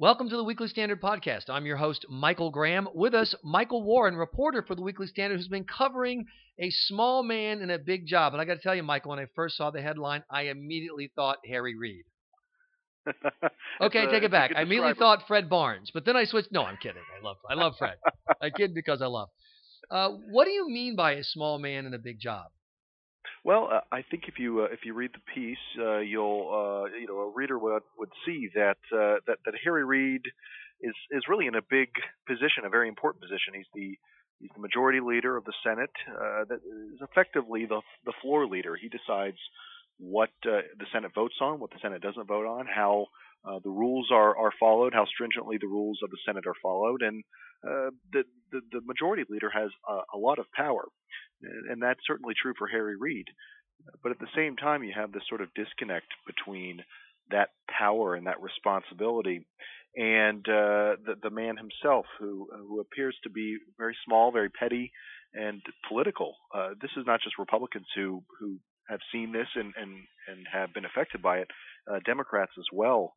Welcome to the Weekly Standard Podcast. I'm your host, Michael Graham. With us, Michael Warren, reporter for the Weekly Standard, who's been covering a small man in a big job. And I got to tell you, Michael, when I first saw the headline, I immediately thought Harry Reid. okay, a, take it back. I immediately thought Fred Barnes, but then I switched. No, I'm kidding. I love I love Fred. I kid because I love. Uh, what do you mean by a small man in a big job? Well, uh, I think if you uh, if you read the piece, uh, you'll uh, you know a reader would would see that uh, that that Harry Reid is is really in a big position, a very important position. He's the he's the majority leader of the Senate. Uh, that is effectively the the floor leader. He decides what uh, the Senate votes on, what the Senate doesn't vote on, how uh, the rules are are followed, how stringently the rules of the Senate are followed, and uh, the, the the majority leader has a, a lot of power, and, that's certainly true for Harry Reid. But at the same time, you have this sort of disconnect between that power and that responsibility and uh, the the man himself, who who appears to be very small, very petty, and political. Uh, this is not just Republicans who who have seen this and and and have been affected by it. Uh, Democrats as well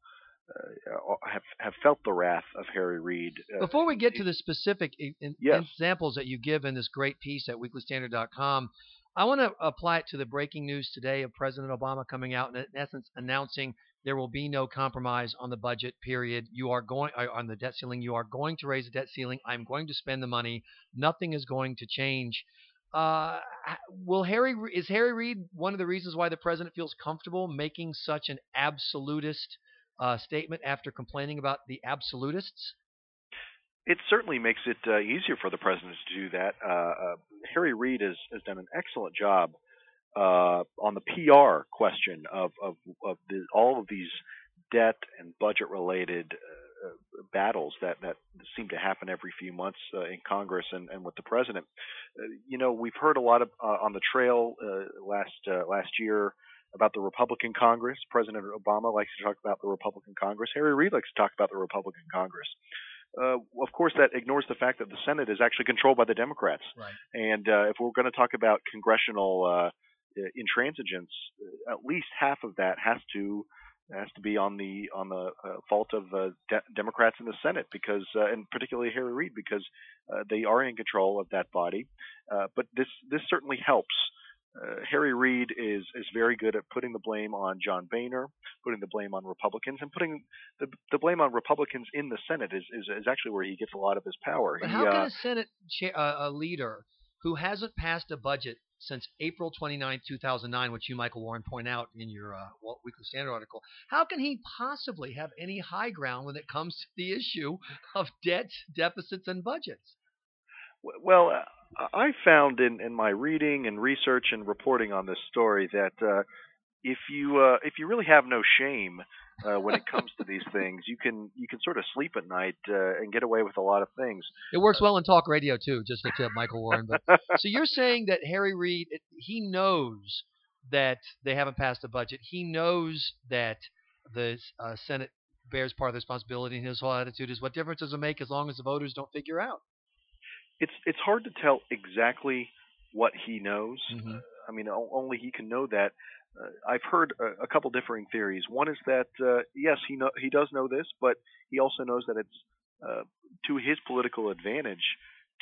uh, have have felt the wrath of Harry Reid. Uh, Before we get to the specific in- Yes. examples that you give in this great piece at weeklystandard.com, I want to apply it to the breaking news today of President Obama coming out and in essence announcing there will be no compromise on the budget. Period. You are going uh, on the debt ceiling. You are going to raise the debt ceiling. I'm going to spend the money. Nothing is going to change. Uh, will Harry is Harry Reid one of the reasons why the president feels comfortable making such an absolutist uh, statement after complaining about the absolutists? it certainly makes it uh, easier for the president to do that. Uh, uh, Harry Reid has, has done an excellent job uh, on the PR question of of, of the, all of these debt and budget related uh, battles that that seem to happen every few months uh, in Congress and, and with the president. Uh, you know, we've heard a lot of uh, on the trail last last year about the Republican Congress. President Obama likes to talk about the Republican Congress. Harry Reid likes to talk about the Republican Congress. Uh, of course, that ignores the fact that the Senate is actually controlled by the Democrats. Right. And uh, if we're going to talk about congressional uh, intransigence, uh, at least half of that has to has to be on the on the uh, fault of uh, de- Democrats in the Senate because, uh, and particularly Harry Reid, because uh, they are in control of that body. Uh, but this this certainly helps. Uh, Harry Reid is is very good at putting the blame on John Boehner, putting the blame on Republicans, and putting the the blame on Republicans in the Senate is is, is actually where he gets a lot of his power. But he, how uh, can a Senate cha- uh, a leader who hasn't passed a budget since April 29, 2009, which you, Michael Warren, point out in your uh, Weekly Standard article, how can he possibly have any high ground when it comes to the issue of debt, deficits, and budgets? Well, uh, I found in, in my reading and research and reporting on this story that uh, if you uh, if you really have no shame uh, when it comes to these things, you can you can sort of sleep at night uh, and get away with a lot of things. It works well in talk radio too, just a tip, Michael Warren. But so you're saying that Harry Reid, he knows that they haven't passed a budget. He knows that the uh, Senate bears part of the responsibility, and his whole attitude is, "What difference does it make as long as the voters don't figure out?" It's it's hard to tell exactly what he knows. Mhm. I mean, only he can know that. Uh, I've heard a, a couple differing theories. One is that uh, yes, he know he does know this, but he also knows that it's uh, to his political advantage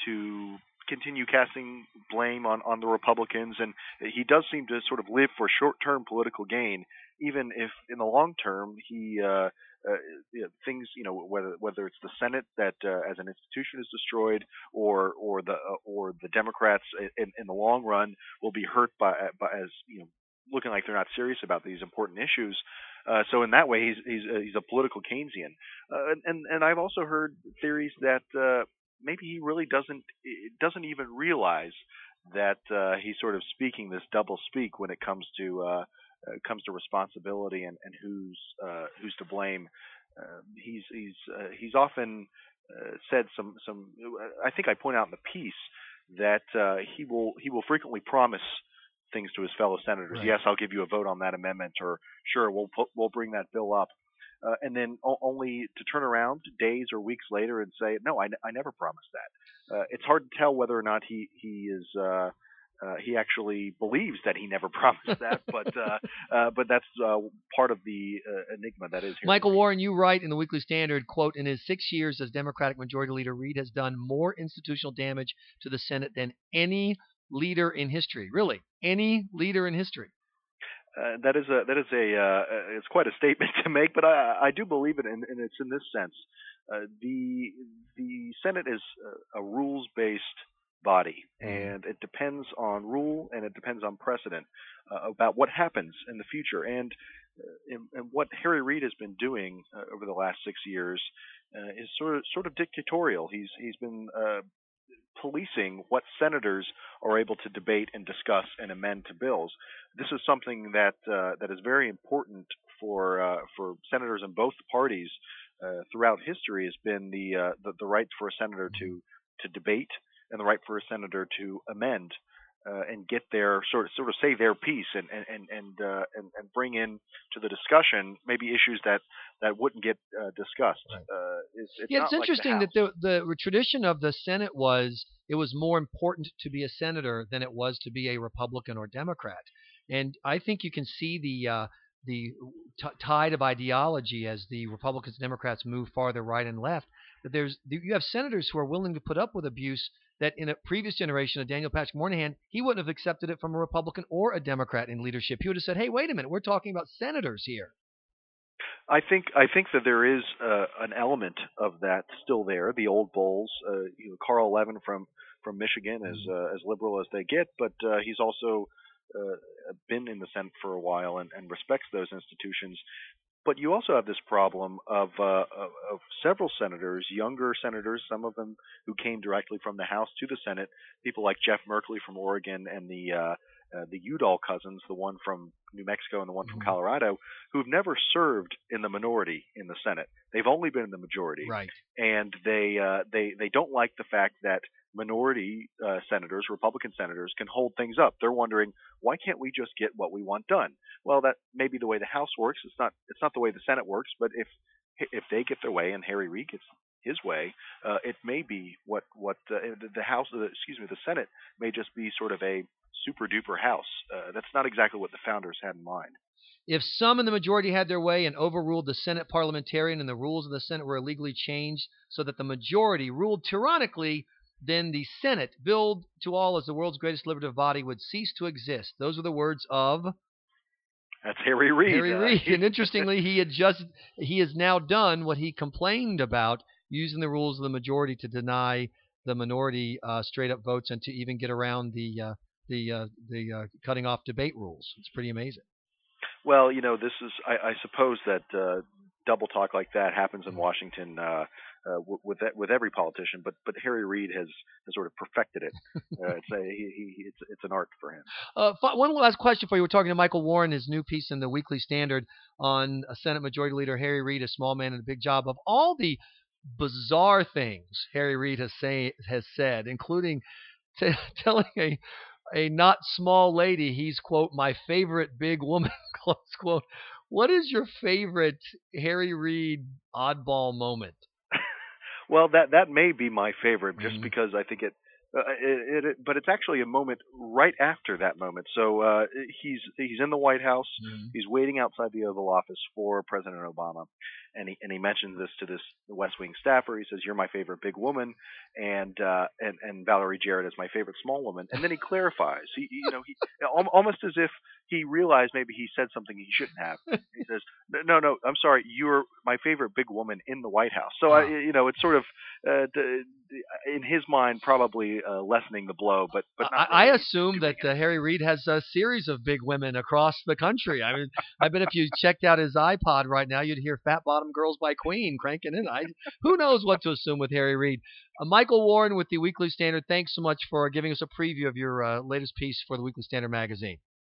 to continue casting blame on on the Republicans, and he does seem to sort of live for short-term political gain, even if in the long term he. Uh, uh, things, you know, whether whether it's the Senate that uh, as an institution is destroyed, or or the uh, or the Democrats in, in the long run will be hurt by, by as you know looking like they're not serious about these important issues. Uh, so in that way, he's he's uh, he's a political Keynesian. Uh, and and I've also heard theories that uh, maybe he really doesn't doesn't even realize that uh, he's sort of speaking this double speak when it comes to uh, uh, comes to responsibility and, and who's uh, who's to blame. Uh, he's he's uh, he's often uh, said some some. I think I point out in the piece that uh, he will he will frequently promise things to his fellow senators. Right. Yes, I'll give you a vote on that amendment, or sure, we'll put, we'll bring that bill up. Uh, and then o- only to turn around days or weeks later and say, no, I, n- I never promised that. Uh, it's hard to tell whether or not he he is uh, uh, he actually believes that he never promised that, but uh, uh, but that's uh, part of the uh, enigma that is. Here. Michael Warren, you write in the Weekly Standard, quote, in his six years as Democratic Majority Leader, Reid has done more institutional damage to the Senate than any leader in history. Really, any leader in history. Uh, that is a that is a uh, it's quite a statement to make, but I I do believe it, and, and it's in this sense. Uh, the the Senate is a, a rules based body, mm-hmm. and it depends on rule and it depends on precedent uh, about what happens in the future. And, uh, and what Harry Reid has been doing uh, over the last six years uh, is sort of sort of dictatorial. He's he's been uh, policing what senators are able to debate and discuss and amend to bills. This is something that uh, that is very important for uh, for senators in both parties uh, throughout history. Has been the, uh, the, the right for a senator to to debate and the right for a senator to amend uh, and get their sort of sort of say their piece and and and uh, and, and bring in to the discussion maybe issues that that wouldn't get uh, discussed. Right. Uh, it's, it's yeah, it's interesting like the that the the tradition of the Senate was it was more important to be a senator than it was to be a Republican or Democrat, and I think you can see the uh, the t- tide of ideology as the Republicans and Democrats move farther right and left. That there's you have senators who are willing to put up with abuse that in a previous generation of Daniel Patrick Moynihan, he wouldn't have accepted it from a Republican or a Democrat in leadership. He would have said, "Hey, wait a minute, we're talking about senators here." I think I think that there is uh, an element of that still there. The old bulls, uh, you know, Carl Levin from from Michigan, is mm-hmm. uh, as liberal as they get, but uh, he's also uh, been in the Senate for a while and, and respects those institutions. But you also have this problem of, uh, of, of several senators, younger senators, some of them who came directly from the House to the Senate, people like Jeff Merkley from Oregon and the uh, uh, the Udall cousins, the one from New Mexico and the one from mm-hmm. Colorado, who've never served in the minority in the Senate. They've only been in the majority, right? And they uh, they they don't like the fact that minority uh, senators, Republican senators, can hold things up. They're wondering why can't we just get what we want done? Well, that may be the way the House works. It's not it's not the way the Senate works. But if if they get their way and Harry Reid gets his way, uh, it may be what what uh, the House, excuse me, the Senate may just be sort of a super duper House. Uh, that's not exactly what the founders had in mind. If some in the majority had their way and overruled the Senate parliamentarian and the rules of the Senate were illegally changed so that the majority ruled tyrannically, then the Senate, billed to all as the world's greatest deliberative body, would cease to exist. Those are the words of that's Harry Reid. Harry Reid. and interestingly, he had just he has now done what he complained about, using the rules of the majority to deny the minority uh, straight up votes and to even get around the uh, the uh, the uh, cutting off debate rules. It's pretty amazing. Well, you know, this is I, I suppose that uh, double talk like that happens in Washington uh, uh, with with every politician, but but Harry Reid has, has sort of perfected it. Uh, it's a he, he, it's it's an art for him. Uh, one last question for you. We're talking to Michael Warren, his new piece in the Weekly Standard on a Senate Majority Leader Harry Reid, a small man and a big job. Of all the bizarre things Harry Reid has say has said, including t- telling a a not small lady he's quote my favorite big woman close quote. What is your favorite Harry Reid oddball moment? Well, that that may be my favorite, just mm-hmm. because I think it, uh, it, it, But it's actually a moment right after that moment. So uh, he's he's in the White House. Mm-hmm. He's waiting outside the Oval Office for President Obama, and he and he mentions this to this West Wing staffer. He says, "You're my favorite big woman," and uh, and and Valerie Jarrett is my favorite small woman. And then he clarifies. He you know he almost as if he realized maybe he said something he shouldn't have. He says, "No, no, I'm sorry. You're my favorite big woman in the White House." So. I, you know, it's sort of uh, in his mind probably uh, lessening the blow, but but I, really I assume that uh, Harry Reid has a series of big women across the country. I mean, I bet if you checked out his iPod right now, you'd hear "Fat Bottom Girls" by Queen cranking in. I, who knows what to assume with Harry Reid? Uh, Michael Warren with the Weekly Standard. Thanks so much for giving us a preview of your uh, latest piece for the Weekly Standard magazine.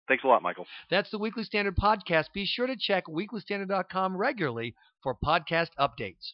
Thanks a lot, Michael. That's the Weekly Standard podcast. Be sure to check weeklystandard.com regularly for podcast updates.